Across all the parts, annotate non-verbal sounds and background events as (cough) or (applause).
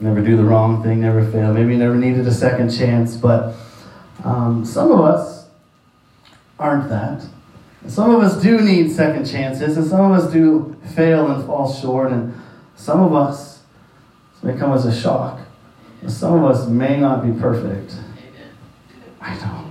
never do the wrong thing, never fail. Maybe you never needed a second chance, but um, some of us aren't that. Some of us do need second chances, and some of us do fail and fall short, and some of us may come as a shock. Some of us may not be perfect. I know.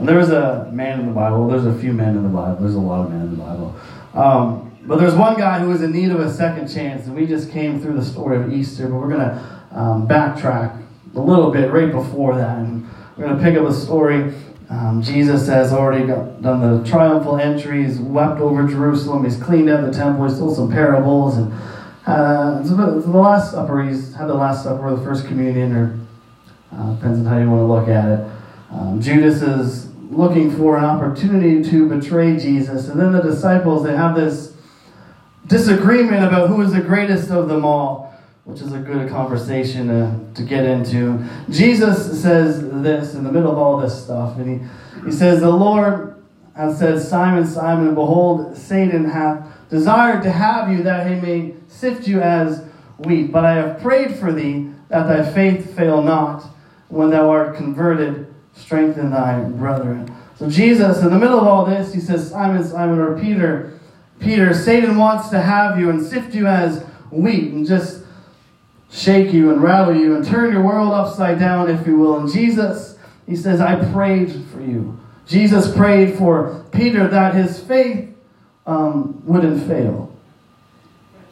There was a man in the Bible. There's a few men in the Bible. There's a lot of men in the Bible. Um, but there's one guy who was in need of a second chance, and we just came through the story of Easter, but we're going to um, backtrack a little bit right before that. And we're going to pick up a story. Um, Jesus has already got, done the triumphal entry. He's wept over Jerusalem. He's cleaned out the temple. He's told some parables. And uh, the Last Supper, he's had the Last Supper or the First Communion, or uh, depends on how you want to look at it. Um, Judas is looking for an opportunity to betray Jesus. And then the disciples, they have this disagreement about who is the greatest of them all, which is a good conversation to, to get into. Jesus says this in the middle of all this stuff, and he, he says, The Lord has said, Simon, Simon, behold, Satan hath desired to have you that he may sift you as wheat. But I have prayed for thee that thy faith fail not. When thou art converted, strengthen thy brethren. So Jesus, in the middle of all this, he says, Simon, Simon, or Peter, Peter, Satan wants to have you and sift you as wheat and just shake you and rattle you and turn your world upside down, if you will. And Jesus, he says, I prayed for you. Jesus prayed for Peter that his faith um, wouldn't fail.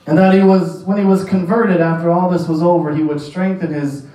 And that he was, when he was converted, after all this was over, he would strengthen his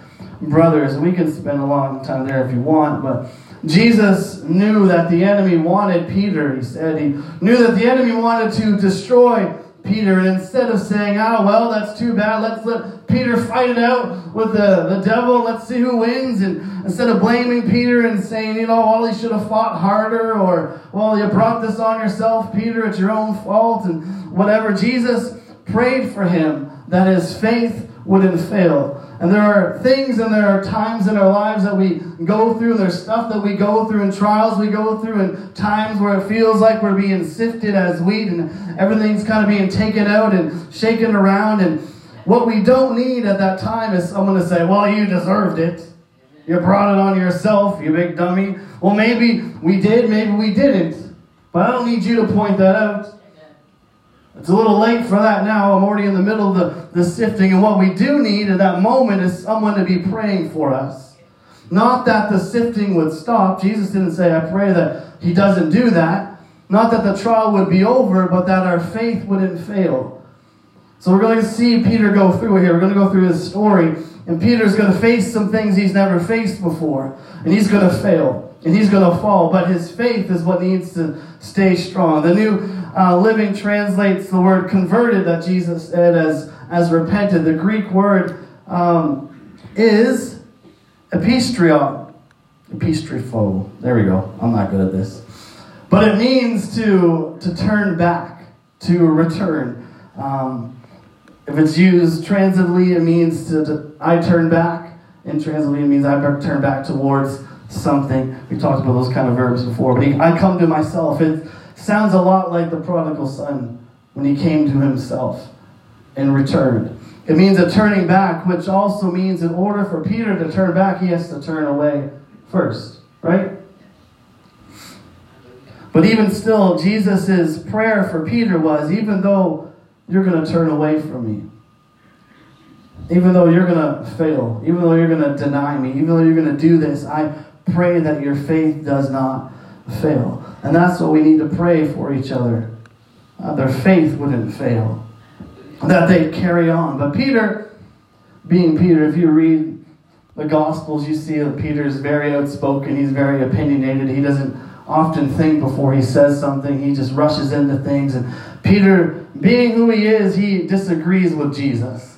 brothers. We can spend a long time there if you want, but Jesus knew that the enemy wanted Peter. He said he knew that the enemy wanted to destroy Peter. And instead of saying, oh, well, that's too bad, let's let Peter fight it out with the, the devil, let's see who wins. And instead of blaming Peter and saying, you know, well, he should have fought harder, or, well, you brought this on yourself, Peter, it's your own fault, and whatever, Jesus prayed for him that his faith wouldn't fail. And there are things and there are times in our lives that we go through, and there's stuff that we go through, and trials we go through, and times where it feels like we're being sifted as wheat, and everything's kind of being taken out and shaken around. And what we don't need at that time is someone to say, Well, you deserved it. You brought it on yourself, you big dummy. Well, maybe we did, maybe we didn't. But I don't need you to point that out. It's a little late for that now. I'm already in the middle of the, the sifting. And what we do need at that moment is someone to be praying for us. Not that the sifting would stop. Jesus didn't say, I pray that he doesn't do that. Not that the trial would be over, but that our faith wouldn't fail. So we're going to see Peter go through here. We're going to go through his story. And Peter's going to face some things he's never faced before. And he's going to fail. And he's going to fall. But his faith is what needs to stay strong. The new uh, Living translates the word converted that Jesus said as, as repented. The Greek word um, is epistrio. Epistrifo. There we go. I'm not good at this. But it means to, to turn back, to return. Um, if it's used transitively, it means to, to I turn back. Intransitively, it means I turn back towards something. We talked about those kind of verbs before. But I come to myself. Sounds a lot like the prodigal son when he came to himself and returned. It means a turning back, which also means in order for Peter to turn back, he has to turn away first, right? But even still, Jesus' prayer for Peter was even though you're going to turn away from me, even though you're going to fail, even though you're going to deny me, even though you're going to do this, I pray that your faith does not fail. And that's what we need to pray for each other. Uh, their faith wouldn't fail, that they'd carry on. But Peter, being Peter, if you read the Gospels, you see that Peter is very outspoken, he's very opinionated, he doesn't often think before he says something, he just rushes into things. And Peter, being who he is, he disagrees with Jesus,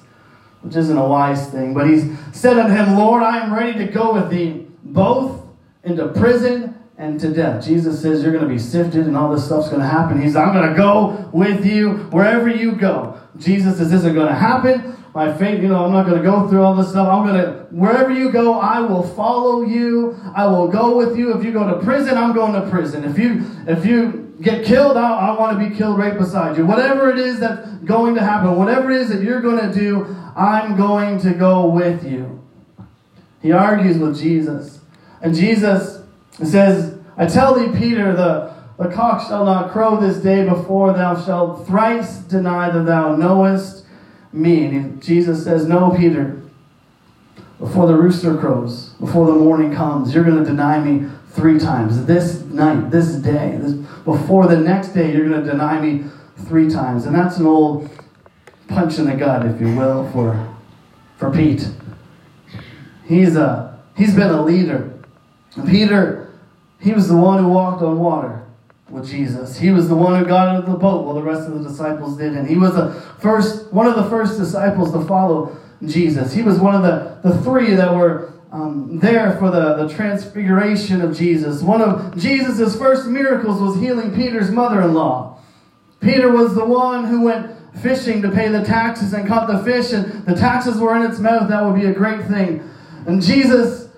which isn't a wise thing. But he said unto him, Lord, I am ready to go with thee both into prison and to death. Jesus says you're going to be sifted and all this stuff's going to happen. He's, I'm going to go with you wherever you go. Jesus says this is going to happen. My faith, you know, I'm not going to go through all this stuff. I'm going to, wherever you go, I will follow you. I will go with you. If you go to prison, I'm going to prison. If you, if you get killed, I, I want to be killed right beside you. Whatever it is that's going to happen, whatever it is that you're going to do, I'm going to go with you. He argues with Jesus. And Jesus says, I tell thee, Peter, the, the cock shall not crow this day before thou shalt thrice deny that thou knowest me. And Jesus says, No, Peter, before the rooster crows, before the morning comes, you're going to deny me three times. This night, this day, this, before the next day, you're going to deny me three times. And that's an old punch in the gut, if you will, for, for Pete. He's, a, he's been a leader. Peter, he was the one who walked on water with Jesus. He was the one who got out of the boat while the rest of the disciples didn't. he was the first, one of the first disciples to follow Jesus. He was one of the, the three that were um, there for the, the transfiguration of Jesus. One of Jesus' first miracles was healing Peter's mother in law. Peter was the one who went fishing to pay the taxes and caught the fish, and the taxes were in its mouth. That would be a great thing. And Jesus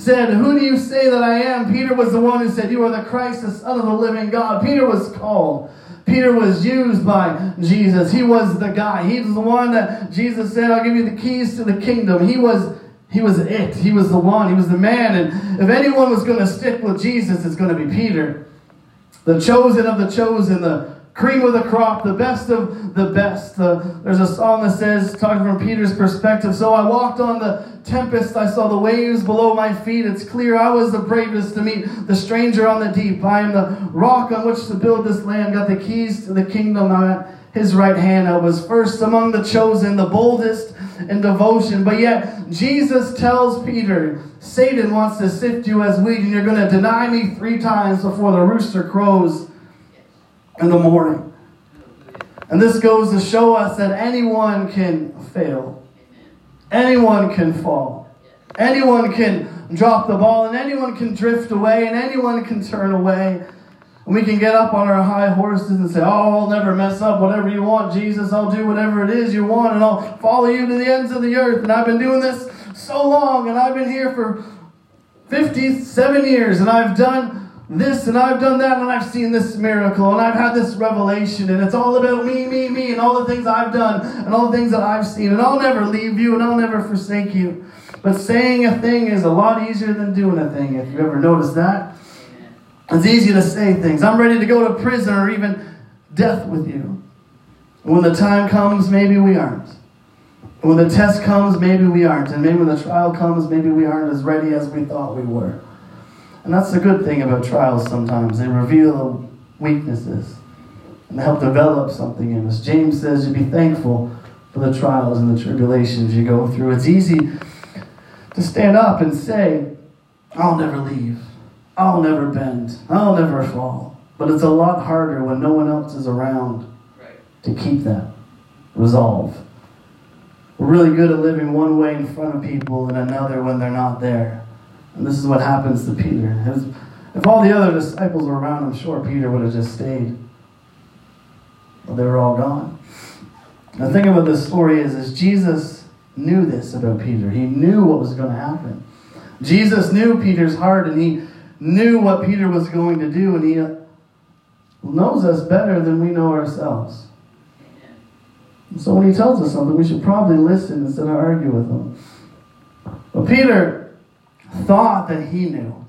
said, Who do you say that I am? Peter was the one who said, You are the Christ, the Son of the living God. Peter was called. Peter was used by Jesus. He was the guy. He was the one that Jesus said, I'll give you the keys to the kingdom. He was he was it. He was the one. He was the man. And if anyone was going to stick with Jesus, it's going to be Peter. The chosen of the chosen, the cream of the crop, the best of the best. Uh, there's a song that says, talking from Peter's perspective, So I walked on the tempest, I saw the waves below my feet. It's clear I was the bravest to meet the stranger on the deep. I am the rock on which to build this land, got the keys to the kingdom. At his right hand. I was first among the chosen, the boldest in devotion. But yet, Jesus tells Peter, Satan wants to sift you as wheat, and you're going to deny me three times before the rooster crows in the morning. And this goes to show us that anyone can fail, anyone can fall, anyone can drop the ball, and anyone can drift away, and anyone can turn away. And we can get up on our high horses and say, Oh, I'll never mess up. Whatever you want, Jesus, I'll do whatever it is you want, and I'll follow you to the ends of the earth. And I've been doing this so long, and I've been here for 57 years, and I've done this and I've done that and I've seen this miracle and I've had this revelation and it's all about me, me, me and all the things I've done and all the things that I've seen and I'll never leave you and I'll never forsake you. But saying a thing is a lot easier than doing a thing, if you ever noticed that. It's easy to say things. I'm ready to go to prison or even death with you. When the time comes, maybe we aren't. When the test comes, maybe we aren't. And maybe when the trial comes, maybe we aren't as ready as we thought we were. And that's the good thing about trials sometimes. They reveal weaknesses and they help develop something in us. James says you be thankful for the trials and the tribulations you go through. It's easy to stand up and say, I'll never leave. I'll never bend. I'll never fall. But it's a lot harder when no one else is around to keep that resolve. We're really good at living one way in front of people and another when they're not there. And this is what happens to Peter. If all the other disciples were around, I'm sure Peter would have just stayed. But they were all gone. The thing about this story is, is Jesus knew this about Peter. He knew what was going to happen. Jesus knew Peter's heart and he knew what Peter was going to do, and he uh, knows us better than we know ourselves. So when he tells us something, we should probably listen instead of argue with him. But Peter thought that he knew.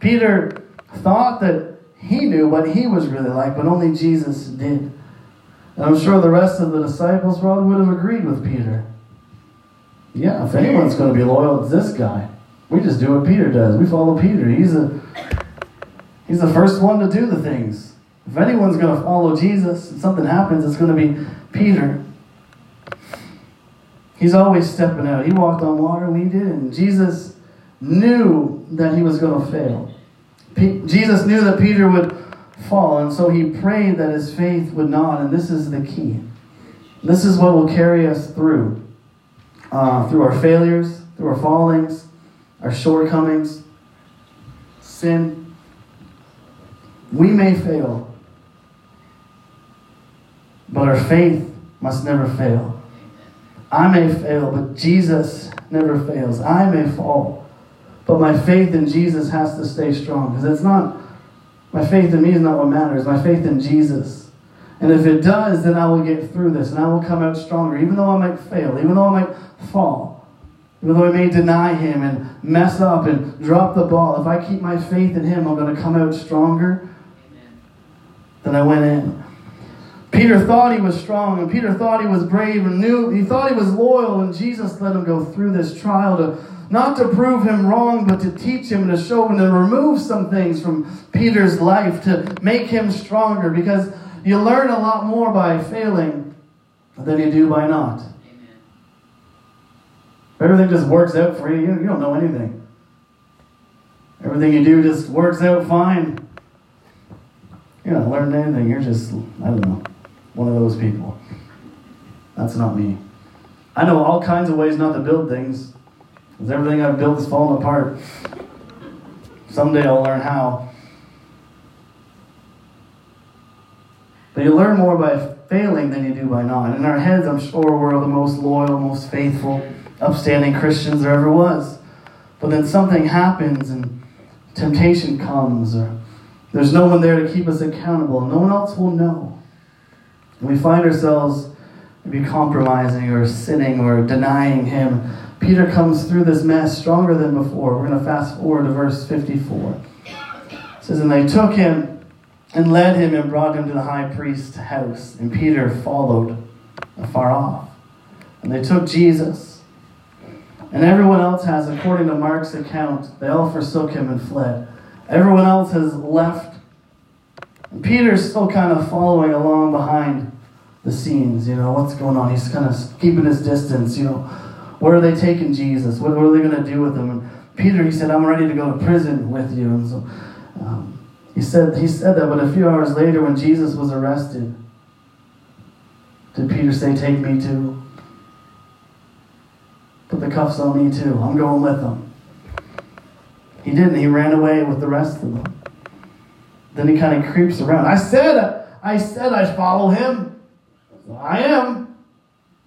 Peter thought that he knew what he was really like, but only Jesus did. And I'm sure the rest of the disciples probably would have agreed with Peter. Yeah, if anyone's going to be loyal, it's this guy. We just do what Peter does. We follow Peter. He's a he's the first one to do the things. If anyone's going to follow Jesus and something happens, it's going to be Peter. He's always stepping out. He walked on water, and we did, and Jesus knew that he was going to fail. P- Jesus knew that Peter would fall, and so he prayed that his faith would not, and this is the key. This is what will carry us through, uh, through our failures, through our fallings, our shortcomings, sin. We may fail, but our faith must never fail. I may fail, but Jesus never fails. I may fall, but my faith in Jesus has to stay strong because it's not My faith in me is not what matters. My faith in Jesus. And if it does, then I will get through this and I will come out stronger, even though I might fail, even though I might fall, even though I may deny Him and mess up and drop the ball. If I keep my faith in Him, I'm going to come out stronger than I went in. Peter thought he was strong, and Peter thought he was brave, and knew he thought he was loyal, and Jesus let him go through this trial to not to prove him wrong, but to teach him and to show him to remove some things from Peter's life to make him stronger. Because you learn a lot more by failing than you do by not. Amen. Everything just works out for you. You don't know anything. Everything you do just works out fine. You're not learning anything. You're just, I don't know one of those people. That's not me. I know all kinds of ways not to build things, because everything I've built is falling apart. Someday I'll learn how. But you learn more by failing than you do by not. In our heads, I'm sure we're the most loyal, most faithful, upstanding Christians there ever was. But then something happens and temptation comes, or there's no one there to keep us accountable. No one else will know we find ourselves maybe compromising or sinning or denying Him, Peter comes through this mess stronger than before. We're going to fast forward to verse 54. It says, And they took him and led him and brought him to the high priest's house. And Peter followed afar off. And they took Jesus. And everyone else has, according to Mark's account, they all forsook him and fled. Everyone else has left. And Peter's still kind of following along behind the scenes, you know, what's going on. He's kind of keeping his distance, you know. Where are they taking Jesus? What, what are they going to do with him? And Peter, he said, I'm ready to go to prison with you. And so um, he, said, he said that, but a few hours later when Jesus was arrested, did Peter say, Take me too? Put the cuffs on me too. I'm going with them. He didn't. He ran away with the rest of them. Then he kind of creeps around. I said, I said I'd follow him. I am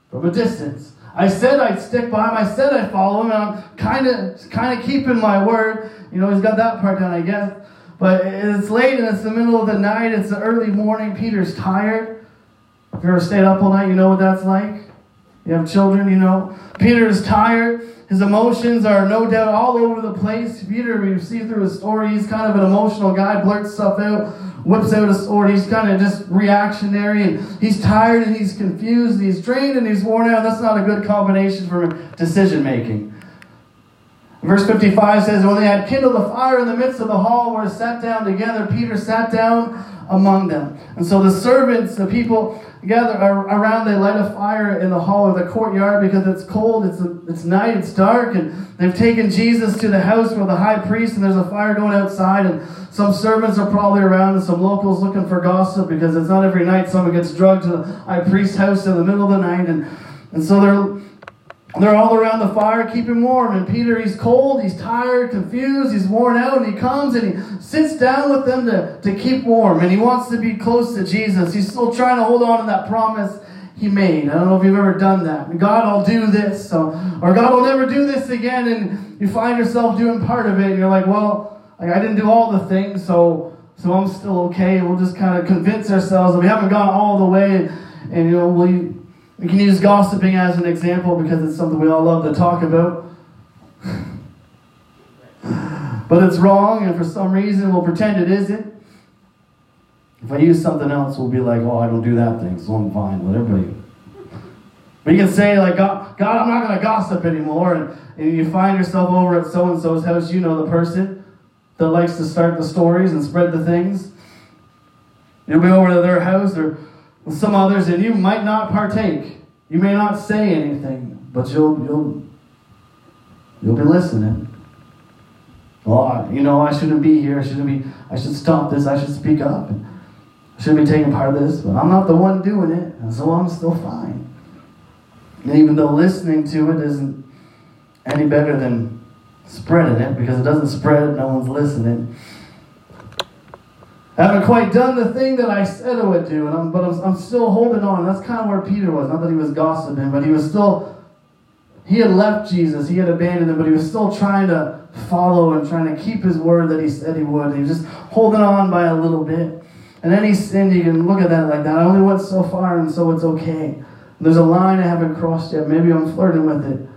from a distance. I said I'd stick by him. I said I'd follow him, and I'm kind of kind of keeping my word. You know, he's got that part down, I guess. But it's late and it's the middle of the night. It's the early morning. Peter's tired. If you ever stayed up all night, you know what that's like. You have children, you know. Peter's tired. His emotions are no doubt all over the place. Peter, we see through his story, he's kind of an emotional guy, blurts stuff out whips out a sword. He's kind of just reactionary and he's tired and he's confused and he's drained and he's worn out. That's not a good combination for decision making. Verse 55 says, When they had kindled a fire in the midst of the hall where they sat down together, Peter sat down among them. And so the servants, the people, gather around, they light a fire in the hall or the courtyard because it's cold, it's, it's night, it's dark, and they've taken Jesus to the house where the high priest, and there's a fire going outside, and some servants are probably around, and some locals looking for gossip because it's not every night someone gets drugged to the high priest's house in the middle of the night, and, and so they're they're all around the fire keeping warm. And Peter, he's cold, he's tired, confused, he's worn out, and he comes and he sits down with them to, to keep warm. And he wants to be close to Jesus. He's still trying to hold on to that promise he made. I don't know if you've ever done that. God I'll do this, so, or God will never do this again, and you find yourself doing part of it, and you're like, well, I didn't do all the things, so so I'm still okay. We'll just kind of convince ourselves that we haven't gone all the way, and, and you know, we we can use gossiping as an example because it's something we all love to talk about. but it's wrong, and for some reason we'll pretend it isn't. If I use something else, we'll be like, oh, I don't do that thing, so I'm fine with everybody. But you can say, like, God, God I'm not going to gossip anymore. And, and you find yourself over at so and so's house, you know the person that likes to start the stories and spread the things. You'll be over to their house or some others, and you might not partake. You may not say anything, but you'll you'll you'll be listening. Well, you know, I shouldn't be here. I shouldn't be. I should stop this. I should speak up. I shouldn't be taking part of this, but I'm not the one doing it, and so I'm still fine. And even though listening to it isn't any better than spreading it, because it doesn't spread, no one's listening. I haven't quite done the thing that I said I would do, and I'm, but I'm, I'm still holding on. That's kind of where Peter was. Not that he was gossiping, but he was still he had left Jesus, he had abandoned him, but he was still trying to follow and trying to keep his word that he said he would. He was just holding on by a little bit. And then he sinned. You can look at that like that. I only went so far, and so it's okay. There's a line I haven't crossed yet. Maybe I'm flirting with it.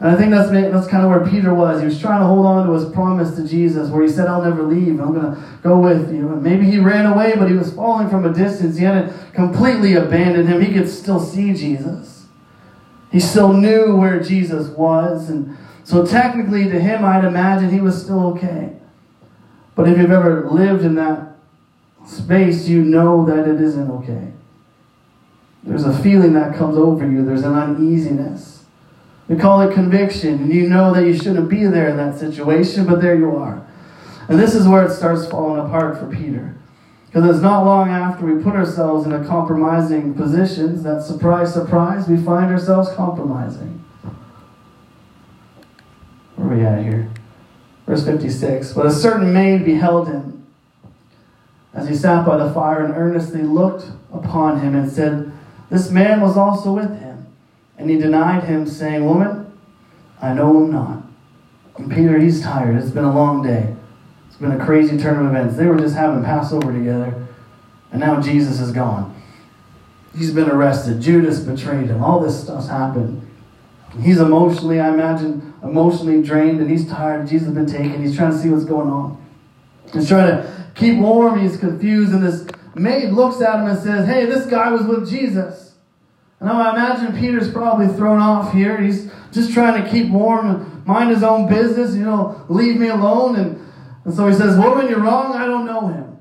And I think that's, that's kind of where Peter was. He was trying to hold on to his promise to Jesus, where he said, I'll never leave. I'm going to go with you. And maybe he ran away, but he was falling from a distance. He hadn't completely abandoned him. He could still see Jesus. He still knew where Jesus was. And so, technically, to him, I'd imagine he was still okay. But if you've ever lived in that space, you know that it isn't okay. There's a feeling that comes over you, there's an uneasiness. We call it conviction, and you know that you shouldn't be there in that situation, but there you are. And this is where it starts falling apart for Peter. Because it's not long after we put ourselves in a compromising positions that, surprise, surprise, we find ourselves compromising. Where are we at here? Verse 56. But a certain maid beheld him as he sat by the fire and earnestly looked upon him and said, This man was also with him. And he denied him, saying, Woman, I know him not. And Peter, he's tired. It's been a long day. It's been a crazy turn of events. They were just having Passover together, and now Jesus is gone. He's been arrested. Judas betrayed him. All this stuff's happened. He's emotionally, I imagine, emotionally drained, and he's tired. Jesus has been taken. He's trying to see what's going on. He's trying to keep warm. He's confused, and this maid looks at him and says, Hey, this guy was with Jesus. Now I imagine Peter's probably thrown off here. He's just trying to keep warm and mind his own business, you know, leave me alone. And, and so he says, Woman, you're wrong. I don't know him.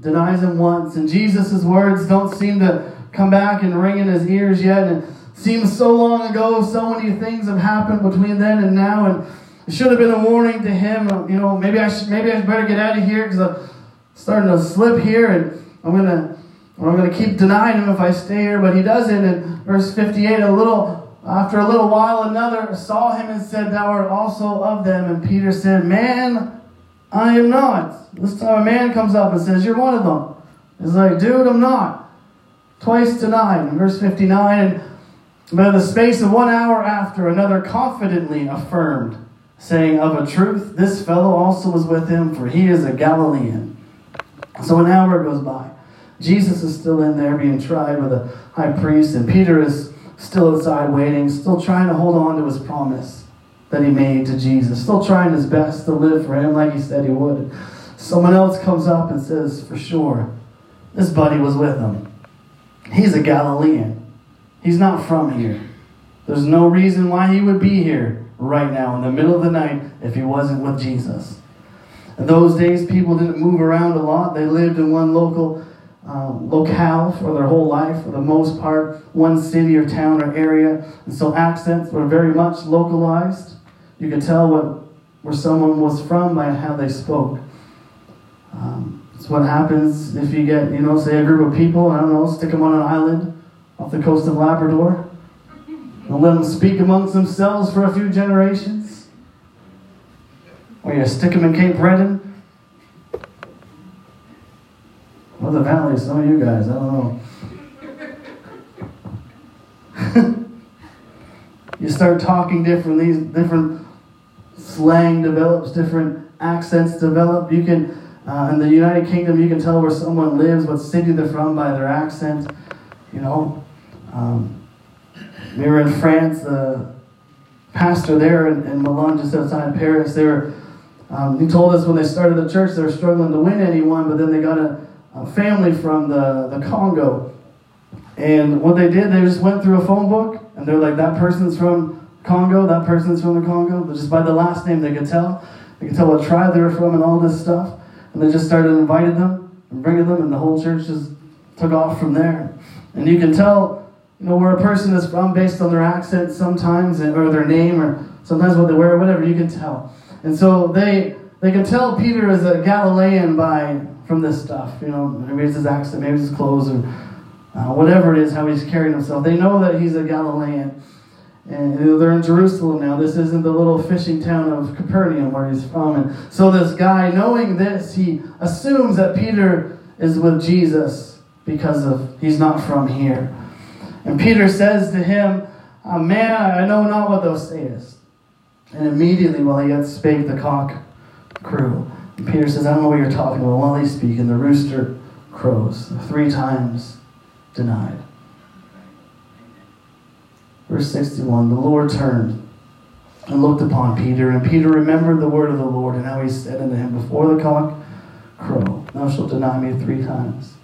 Denies him once. And Jesus' words don't seem to come back and ring in his ears yet. And it seems so long ago. So many things have happened between then and now. And it should have been a warning to him. You know, maybe I should, maybe I better get out of here because I'm starting to slip here. And I'm going to I'm going to keep denying him if I stay here, but he doesn't. And verse 58, a little after a little while, another saw him and said, Thou art also of them. And Peter said, Man, I am not. This time a man comes up and says, You're one of them. He's like, Dude, I'm not. Twice denied. In verse 59, but in the space of one hour after, another confidently affirmed, saying, Of a truth, this fellow also was with him, for he is a Galilean. So an hour goes by. Jesus is still in there being tried with the high priest, and Peter is still outside waiting, still trying to hold on to his promise that he made to Jesus, still trying his best to live for him like he said he would. Someone else comes up and says, For sure, this buddy was with him. He's a Galilean. He's not from here. There's no reason why he would be here right now in the middle of the night if he wasn't with Jesus. In those days, people didn't move around a lot. They lived in one local um, locale for their whole life, for the most part, one city or town or area. And so accents were very much localized. You could tell what where someone was from by how they spoke. Um, it's what happens if you get, you know, say a group of people, I don't know, stick them on an island off the coast of Labrador, and let them speak amongst themselves for a few generations. Or you stick them in Cape Breton Or the valley, some of you guys, I don't know. (laughs) you start talking different, these different slang develops, different accents develop. You can, uh, in the United Kingdom, you can tell where someone lives, what city they're from by their accent. You know, um, we were in France. The pastor there in, in Milan, just outside Paris, they were. Um, he told us when they started the church, they were struggling to win anyone, but then they got a a family from the, the Congo. And what they did, they just went through a phone book and they're like, that person's from Congo, that person's from the Congo. But just by the last name, they could tell. They could tell what tribe they were from and all this stuff. And they just started inviting them and bringing them, and the whole church just took off from there. And you can tell, you know, where a person is from based on their accent sometimes, or their name, or sometimes what they wear, whatever, you can tell. And so they they can tell Peter is a Galilean by from this stuff. You know, maybe it's his accent, maybe it's his clothes, or uh, whatever it is, how he's carrying himself. They know that he's a Galilean. And they're in Jerusalem now. This isn't the little fishing town of Capernaum where he's from. And so this guy, knowing this, he assumes that Peter is with Jesus because of he's not from here. And Peter says to him, oh, Man, I know not what thou sayest. And immediately while he yet spake, the cock crew. Peter says, I don't know what you're talking about. While they speak, and the rooster crows. Three times denied. Verse 61 The Lord turned and looked upon Peter, and Peter remembered the word of the Lord, and how he said unto him, Before the cock crow, thou shalt deny me three times.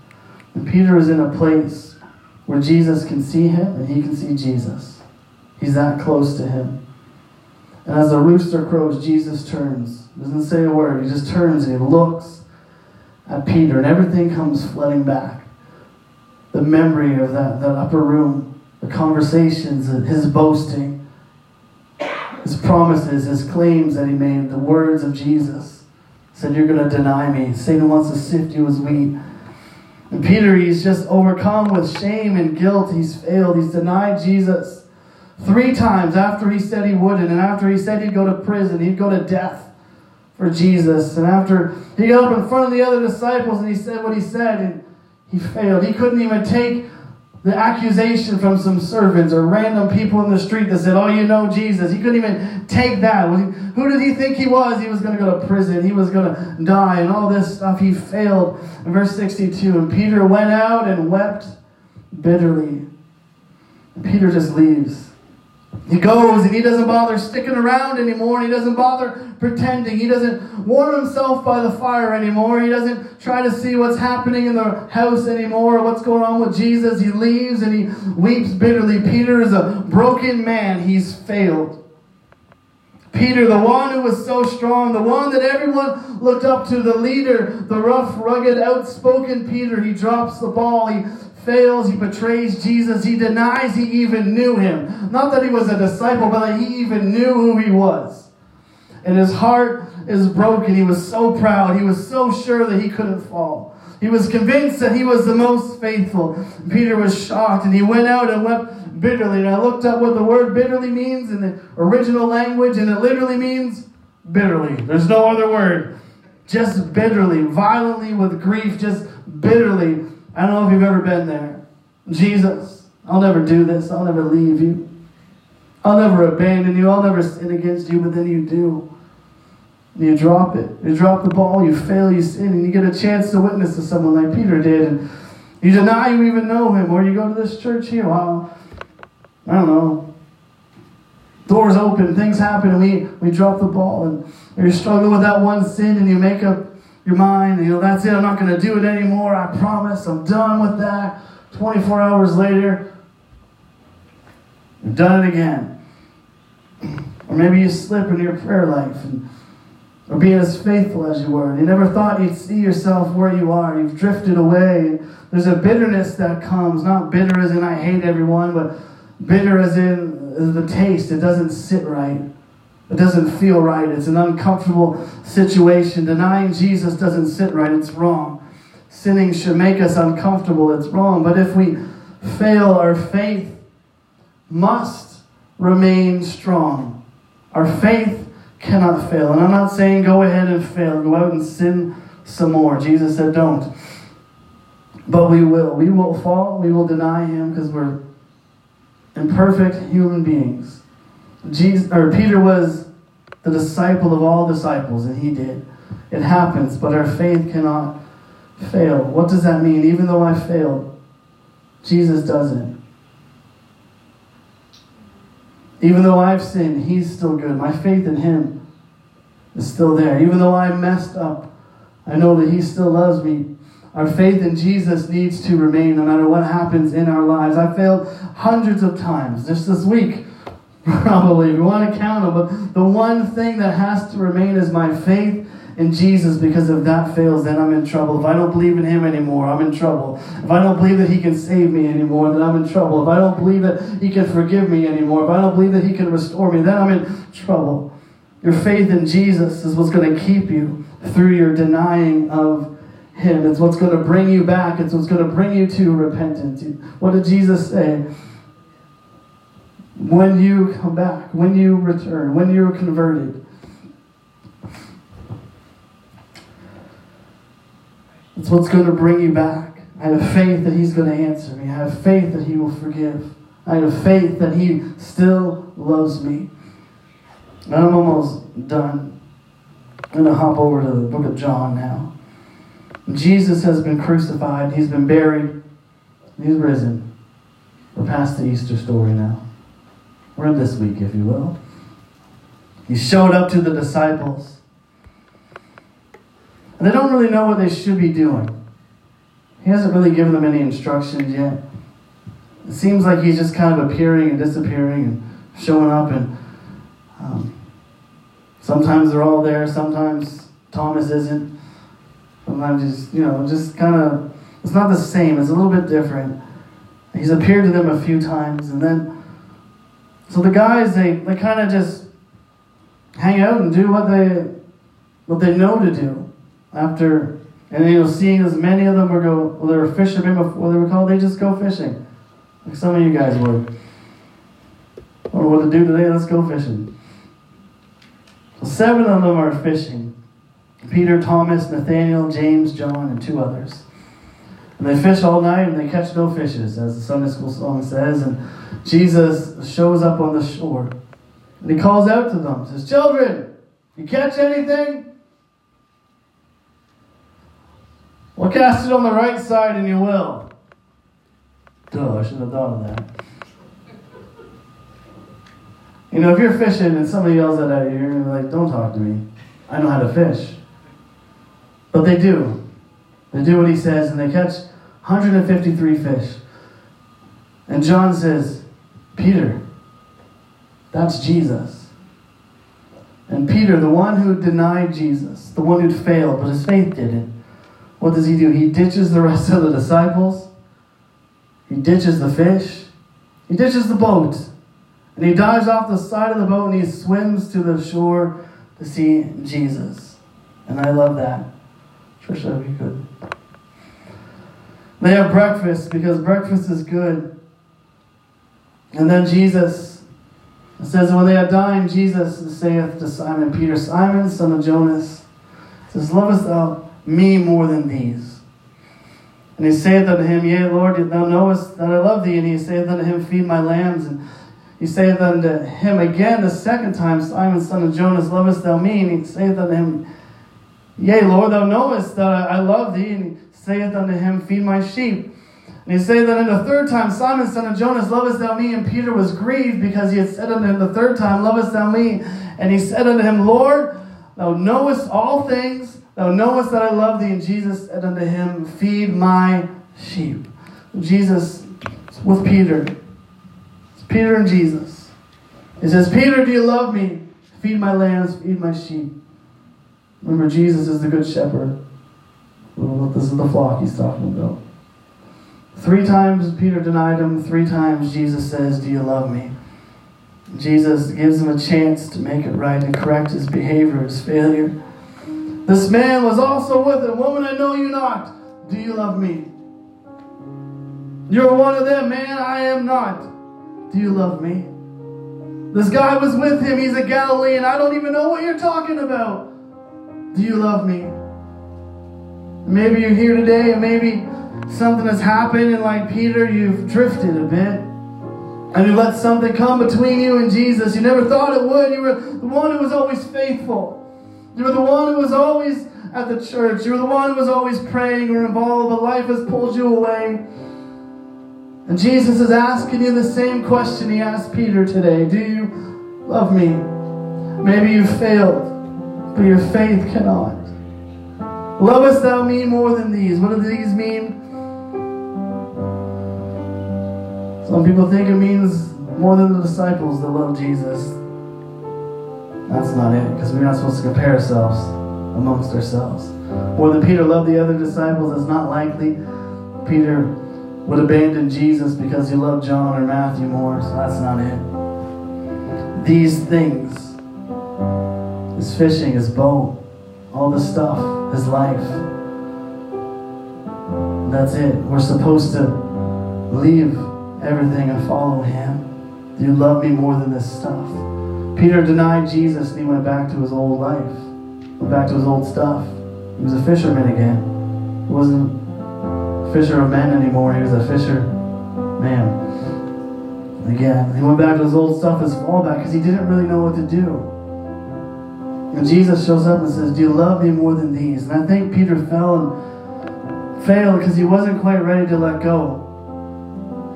And Peter is in a place where Jesus can see him, and he can see Jesus. He's that close to him. And as the rooster crows, Jesus turns. Doesn't say a word. He just turns and he looks at Peter, and everything comes flooding back. The memory of that, that upper room, the conversations, his boasting, his promises, his claims that he made, the words of Jesus. Said, You're going to deny me. Satan wants to sift you as wheat. And Peter, he's just overcome with shame and guilt. He's failed. He's denied Jesus three times after he said he wouldn't, and after he said he'd go to prison, he'd go to death for Jesus. And after he got up in front of the other disciples and he said what he said, and he failed. He couldn't even take the accusation from some servants or random people in the street that said, Oh, you know Jesus. He couldn't even take that. Who did he think he was? He was going to go to prison. He was going to die and all this stuff. He failed. In verse 62, and Peter went out and wept bitterly. And Peter just leaves. He goes and he doesn't bother sticking around anymore. and he doesn't bother pretending. He doesn't warm himself by the fire anymore. He doesn't try to see what's happening in the house anymore, what's going on with Jesus. He leaves and he weeps bitterly. Peter is a broken man. He's failed. Peter, the one who was so strong, the one that everyone looked up to, the leader, the rough, rugged, outspoken Peter, he drops the ball. He fails, he betrays Jesus, he denies he even knew him. Not that he was a disciple, but that he even knew who he was. And his heart is broken. He was so proud. He was so sure that he couldn't fall. He was convinced that he was the most faithful. Peter was shocked and he went out and wept bitterly. And I looked up what the word bitterly means in the original language, and it literally means bitterly. There's no other word. Just bitterly, violently with grief, just bitterly. I don't know if you've ever been there. Jesus, I'll never do this. I'll never leave you. I'll never abandon you. I'll never sin against you, but then you do. You drop it. You drop the ball, you fail, you sin, and you get a chance to witness to someone like Peter did. And you deny you even know him, or you go to this church here. Well, I don't know. Doors open, things happen, and we, we drop the ball, and you're struggling with that one sin, and you make up your mind, you know, that's it, I'm not going to do it anymore, I promise, I'm done with that. 24 hours later, you've done it again. Or maybe you slip in your prayer life and or being as faithful as you were. You never thought you'd see yourself where you are. You've drifted away. There's a bitterness that comes, not bitter as in I hate everyone, but bitter as in the taste. It doesn't sit right. It doesn't feel right. It's an uncomfortable situation. Denying Jesus doesn't sit right. It's wrong. Sinning should make us uncomfortable. It's wrong. But if we fail, our faith must remain strong. Our faith cannot fail. And I'm not saying go ahead and fail. Go out and sin some more. Jesus said don't. But we will. We will fall. We will deny him because we're imperfect human beings. Jesus, or Peter was the disciple of all disciples, and he did. It happens, but our faith cannot fail. What does that mean? Even though I failed, Jesus doesn't. Even though I've sinned, He's still good. My faith in Him is still there. Even though I messed up, I know that He still loves me. Our faith in Jesus needs to remain no matter what happens in our lives. I failed hundreds of times just this week. Probably, you want to count them, but the one thing that has to remain is my faith in Jesus because if that fails, then I'm in trouble. If I don't believe in Him anymore, I'm in trouble. If I don't believe that He can save me anymore, then I'm in trouble. If I don't believe that He can forgive me anymore, if I don't believe that He can restore me, then I'm in trouble. Your faith in Jesus is what's going to keep you through your denying of Him. It's what's going to bring you back. It's what's going to bring you to repentance. What did Jesus say? When you come back, when you return, when you're converted. It's what's going to bring you back. I have faith that He's going to answer me. I have faith that He will forgive. I have faith that He still loves me. And I'm almost done. I'm going to hop over to the book of John now. Jesus has been crucified, He's been buried, He's risen. We're past the Easter story now. We're this week, if you will. He showed up to the disciples. And they don't really know what they should be doing. He hasn't really given them any instructions yet. It seems like he's just kind of appearing and disappearing and showing up, and um, sometimes they're all there, sometimes Thomas isn't. Sometimes he's, you know, just kind of, it's not the same, it's a little bit different. He's appeared to them a few times, and then, so the guys, they, they kind of just hang out and do what they, what they know to do after and you know, seeing as many of them were go, well, they were fishermen before they were called, they just go fishing. Like some of you guys would. Or what to do today, let's go fishing. So seven of them are fishing. Peter, Thomas, Nathaniel, James, John, and two others. And they fish all night and they catch no fishes, as the Sunday school song says. And Jesus shows up on the shore. And he calls out to them, says, Children, you catch anything? Well, cast it on the right side and you will. Duh, I shouldn't have thought of that. You know, if you're fishing and somebody yells at you, you're like, don't talk to me. I know how to fish. But they do. They do what he says and they catch 153 fish. And John says, Peter, that's Jesus. And Peter, the one who denied Jesus, the one who'd failed, but his faith didn't, what does he do? He ditches the rest of the disciples. He ditches the fish. He ditches the boat. And he dives off the side of the boat and he swims to the shore to see Jesus. And I love that. Trisha, if you could. They have breakfast because breakfast is good. And then Jesus says, When they had dined, Jesus saith to Simon Peter, Simon, son of Jonas, says, Lovest thou me more than these. And he saith unto him, Yea, Lord, thou knowest that I love thee. And he saith unto him, Feed my lambs. And he saith unto him again the second time, Simon, son of Jonas, lovest thou me? And he saith unto him, Yea, Lord, thou knowest that I love thee. And saith unto him, Feed my sheep. And he saith unto him the third time, Simon, son of Jonas, lovest thou me? And Peter was grieved because he had said unto him the third time, Lovest thou me? And he said unto him, Lord, thou knowest all things Thou knowest that I love thee. And Jesus said unto him, Feed my sheep. Jesus with Peter. It's Peter and Jesus. He says, Peter, do you love me? Feed my lambs, feed my sheep. Remember, Jesus is the good shepherd. This is the flock he's talking about. Three times Peter denied him. Three times Jesus says, Do you love me? Jesus gives him a chance to make it right and correct his behavior, his failure. This man was also with him. Woman, I know you not. Do you love me? You're one of them, man. I am not. Do you love me? This guy was with him. He's a Galilean. I don't even know what you're talking about. Do you love me? Maybe you're here today and maybe something has happened and like Peter, you've drifted a bit. And you let something come between you and Jesus. You never thought it would. You were the one who was always faithful. You were the one who was always at the church. You were the one who was always praying or involved, but life has pulled you away. And Jesus is asking you the same question he asked Peter today Do you love me? Maybe you failed, but your faith cannot. Lovest thou me more than these? What do these mean? Some people think it means more than the disciples that love Jesus. That's not it, because we're not supposed to compare ourselves amongst ourselves. More than Peter loved the other disciples, it's not likely Peter would abandon Jesus because he loved John or Matthew more, so that's not it. These things his fishing, his boat, all the stuff, his life. That's it. We're supposed to leave everything and follow him. Do you love me more than this stuff? Peter denied Jesus and he went back to his old life, went back to his old stuff. He was a fisherman again. He wasn't a fisher of men anymore, he was a fisher man. again. He went back to his old stuff, his fallback, because he didn't really know what to do. And Jesus shows up and says, Do you love me more than these? And I think Peter fell and failed because he wasn't quite ready to let go.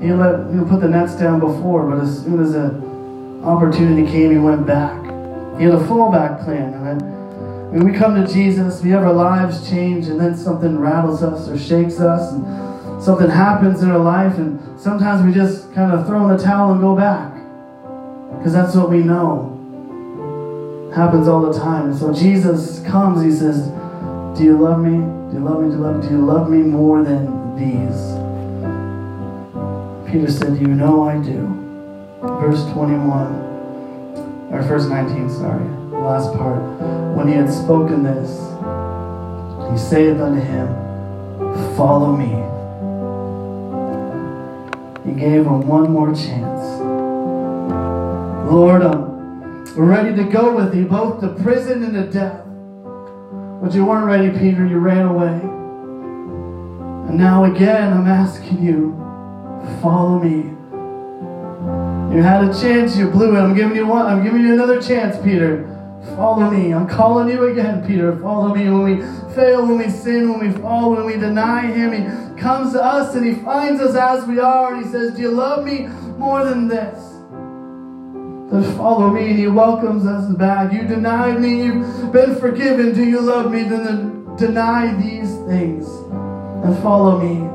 He let he put the nets down before, but as soon as an opportunity came, he went back. He had a fallback plan. And when we come to Jesus, we have our lives change, and then something rattles us or shakes us, and something happens in our life, and sometimes we just kind of throw in the towel and go back. Because that's what we know. Happens all the time. So Jesus comes, he says, Do you love me? Do you love me? Do you love me? Do you love me more than these? Peter said, You know I do. Verse 21 or verse 19, sorry, the last part. When he had spoken this, he saith unto him, Follow me. He gave him one more chance. Lord, I'm ready to go with you, both to prison and to death. But you weren't ready, Peter. You ran away. And now again, I'm asking you, follow me. You had a chance, you blew it. I'm giving you one. I'm giving you another chance, Peter. Follow me. I'm calling you again, Peter. Follow me. When we fail, when we sin, when we fall, when we deny Him, He comes to us and He finds us as we are, and He says, "Do you love me more than this?" Follow me, He welcomes us back. You denied me. You've been forgiven. Do you love me? Then deny these things and follow me.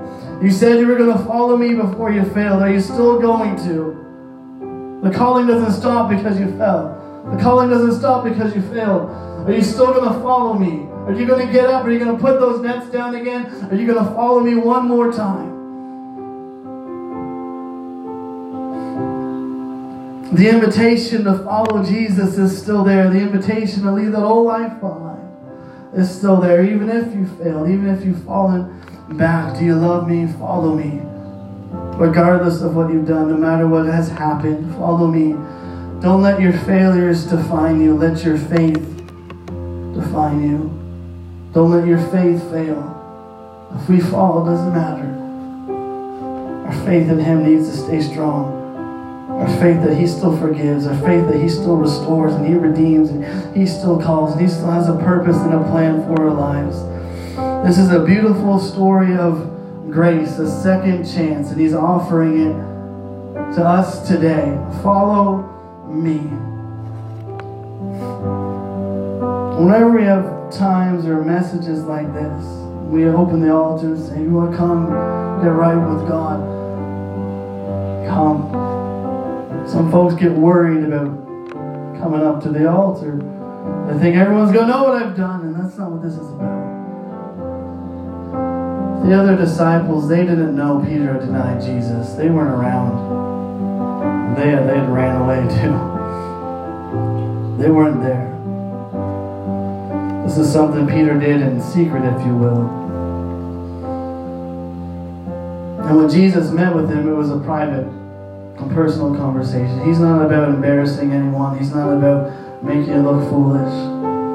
You said you were going to follow me before you failed. Are you still going to? The calling doesn't stop because you fell. The calling doesn't stop because you failed. Are you still going to follow me? Are you going to get up? Are you going to put those nets down again? Are you going to follow me one more time? The invitation to follow Jesus is still there. The invitation to leave that old life behind is still there. Even if you failed, even if you've fallen back, do you love me? Follow me regardless of what you've done, no matter what has happened. Follow me. Don't let your failures define you. Let your faith define you. Don't let your faith fail. If we fall, it doesn't matter. Our faith in Him needs to stay strong. Our faith that He still forgives, our faith that He still restores and He redeems and He still calls and He still has a purpose and a plan for our lives. This is a beautiful story of grace, a second chance, and He's offering it to us today. Follow me. Whenever we have times or messages like this, we open the altar and say, You want to come get right with God? Some folks get worried about coming up to the altar. They think everyone's going to know what I've done, and that's not what this is about. The other disciples, they didn't know Peter had denied Jesus. They weren't around. They had, they had ran away (laughs) too. They weren't there. This is something Peter did in secret, if you will. And when Jesus met with him, it was a private personal conversation. He's not about embarrassing anyone. He's not about making you look foolish,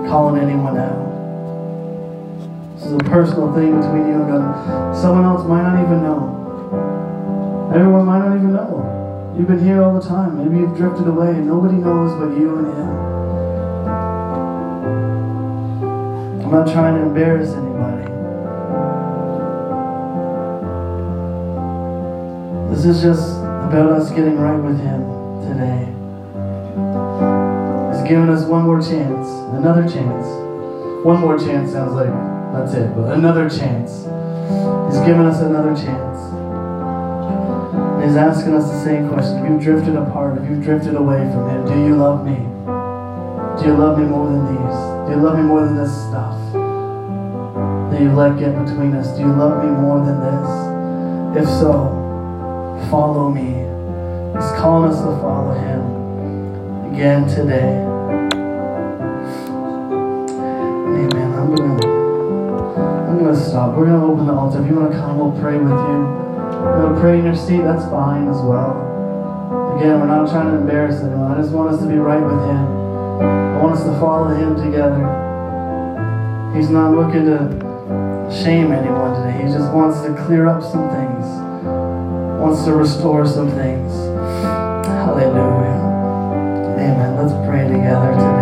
calling anyone out. This is a personal thing between you and God. Someone else might not even know. Everyone might not even know. You've been here all the time. Maybe you've drifted away and nobody knows but you and Him. I'm not trying to embarrass anybody. This is just about us getting right with Him today. He's given us one more chance, another chance. One more chance sounds like that's it. But another chance. He's given us another chance. He's asking us the same question. You've drifted apart, you've drifted away from him, do you love me? Do you love me more than these? Do you love me more than this stuff that you've let get between us? Do you love me more than this? If so, follow me. He's calling us to follow him again today. Amen. I'm to I'm to stop. We're to open the altar. If you want to come, we'll pray with you. You want to pray in your seat? That's fine as well. Again, we're not trying to embarrass anyone. I just want us to be right with Him. I want us to follow Him together. He's not looking to shame anyone today. He just wants to clear up some things, wants to restore some things. Hallelujah. Amen. Let's pray together today.